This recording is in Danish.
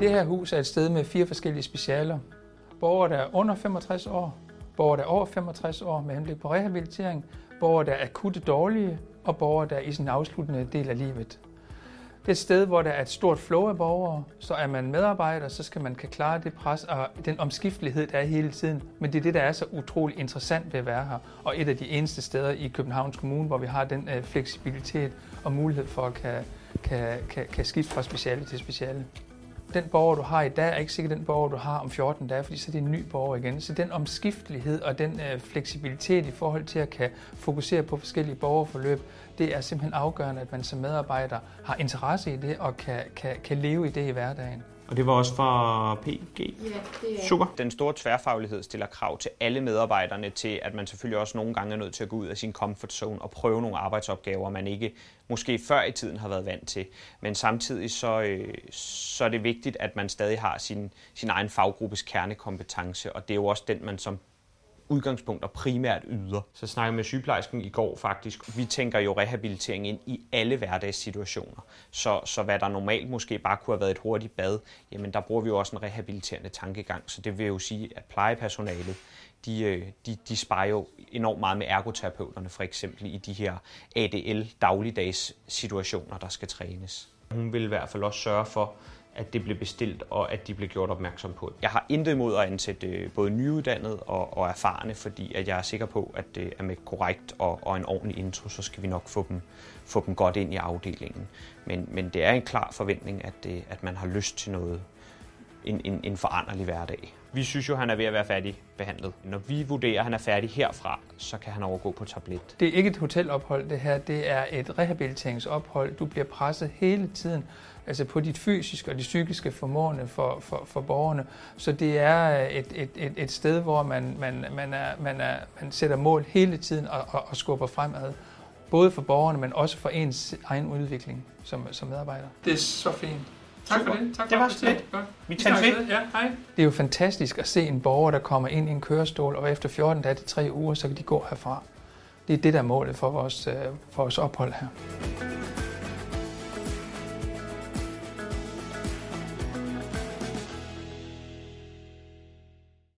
Det her hus er et sted med fire forskellige specialer. Borgere, der er under 65 år, borgere, der er over 65 år med henblik på rehabilitering, borgere, der er akutte dårlige, og borgere, der er i sin afsluttende del af livet. Det er et sted, hvor der er et stort flow af borgere, så er man medarbejder, så skal man kan klare det pres og den omskiftelighed, der er hele tiden. Men det er det, der er så utrolig interessant ved at være her, og et af de eneste steder i Københavns Kommune, hvor vi har den øh, fleksibilitet og mulighed for at kan, kan, kan, kan skifte fra speciale til speciale den borger, du har i dag, er ikke sikkert den borger, du har om 14 dage, fordi så er det en ny borger igen. Så den omskiftelighed og den øh, fleksibilitet i forhold til at kan fokusere på forskellige borgerforløb, det er simpelthen afgørende, at man som medarbejder har interesse i det og kan, kan, kan leve i det i hverdagen. Og det var også fra PG? Ja, det er. Super. Den store tværfaglighed stiller krav til alle medarbejderne til, at man selvfølgelig også nogle gange er nødt til at gå ud af sin comfort zone og prøve nogle arbejdsopgaver, man ikke måske før i tiden har været vant til. Men samtidig så, øh, så er det vigtigt, at man stadig har sin, sin egen faggruppes kernekompetence, og det er jo også den, man som udgangspunkt og primært yder. Så snakkede med sygeplejersken i går faktisk. Vi tænker jo rehabilitering ind i alle hverdagssituationer. Så, så hvad der normalt måske bare kunne have været et hurtigt bad, jamen der bruger vi jo også en rehabiliterende tankegang. Så det vil jo sige, at plejepersonalet, de, øh, de, de sparer jo enormt meget med ergoterapeuterne, for eksempel i de her ADL dagligdags situationer, der skal trænes. Hun vil i hvert fald også sørge for, at det blev bestilt, og at de blev gjort opmærksom på Jeg har intet imod at ansætte øh, både nyuddannede og, og erfarne, fordi at jeg er sikker på, at det er med korrekt og, og en ordentlig intro, så skal vi nok få dem, få dem godt ind i afdelingen. Men, men det er en klar forventning, at, det, at man har lyst til noget, en, en, en foranderlig hverdag. Vi synes jo, han er ved at være færdig behandlet. Når vi vurderer, at han er færdig herfra, så kan han overgå på tablet. Det er ikke et hotelophold, det her. Det er et rehabiliteringsophold. Du bliver presset hele tiden altså på dit fysiske og dit psykiske formående for, for, for borgerne. Så det er et, et, et, et sted, hvor man, man, man, er, man, er, man sætter mål hele tiden og, og, og skubber fremad. Både for borgerne, men også for ens egen udvikling som, som medarbejder. Det er så fint. Tak for det. Tak for det var så lidt. Vi tager det. Ja, hej. Det er jo fantastisk at se en borger, der kommer ind i en kørestol, og efter 14 dage til 3 uger, så kan de gå herfra. Det er det, der er målet for vores, øh, for vores ophold her.